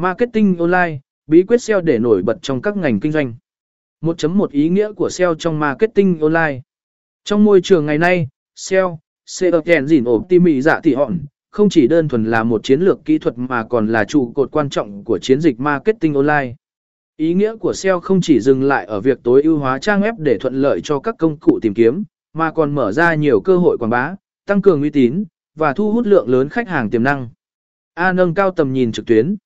Marketing online, bí quyết SEO để nổi bật trong các ngành kinh doanh. 1.1 ý nghĩa của SEO trong marketing online. Trong môi trường ngày nay, SEO, SEO kèn dỉn ổn tim mị dạ thị hòn, không chỉ đơn thuần là một chiến lược kỹ thuật mà còn là trụ cột quan trọng của chiến dịch marketing online. Ý nghĩa của SEO không chỉ dừng lại ở việc tối ưu hóa trang web để thuận lợi cho các công cụ tìm kiếm, mà còn mở ra nhiều cơ hội quảng bá, tăng cường uy tín và thu hút lượng lớn khách hàng tiềm năng. A nâng cao tầm nhìn trực tuyến.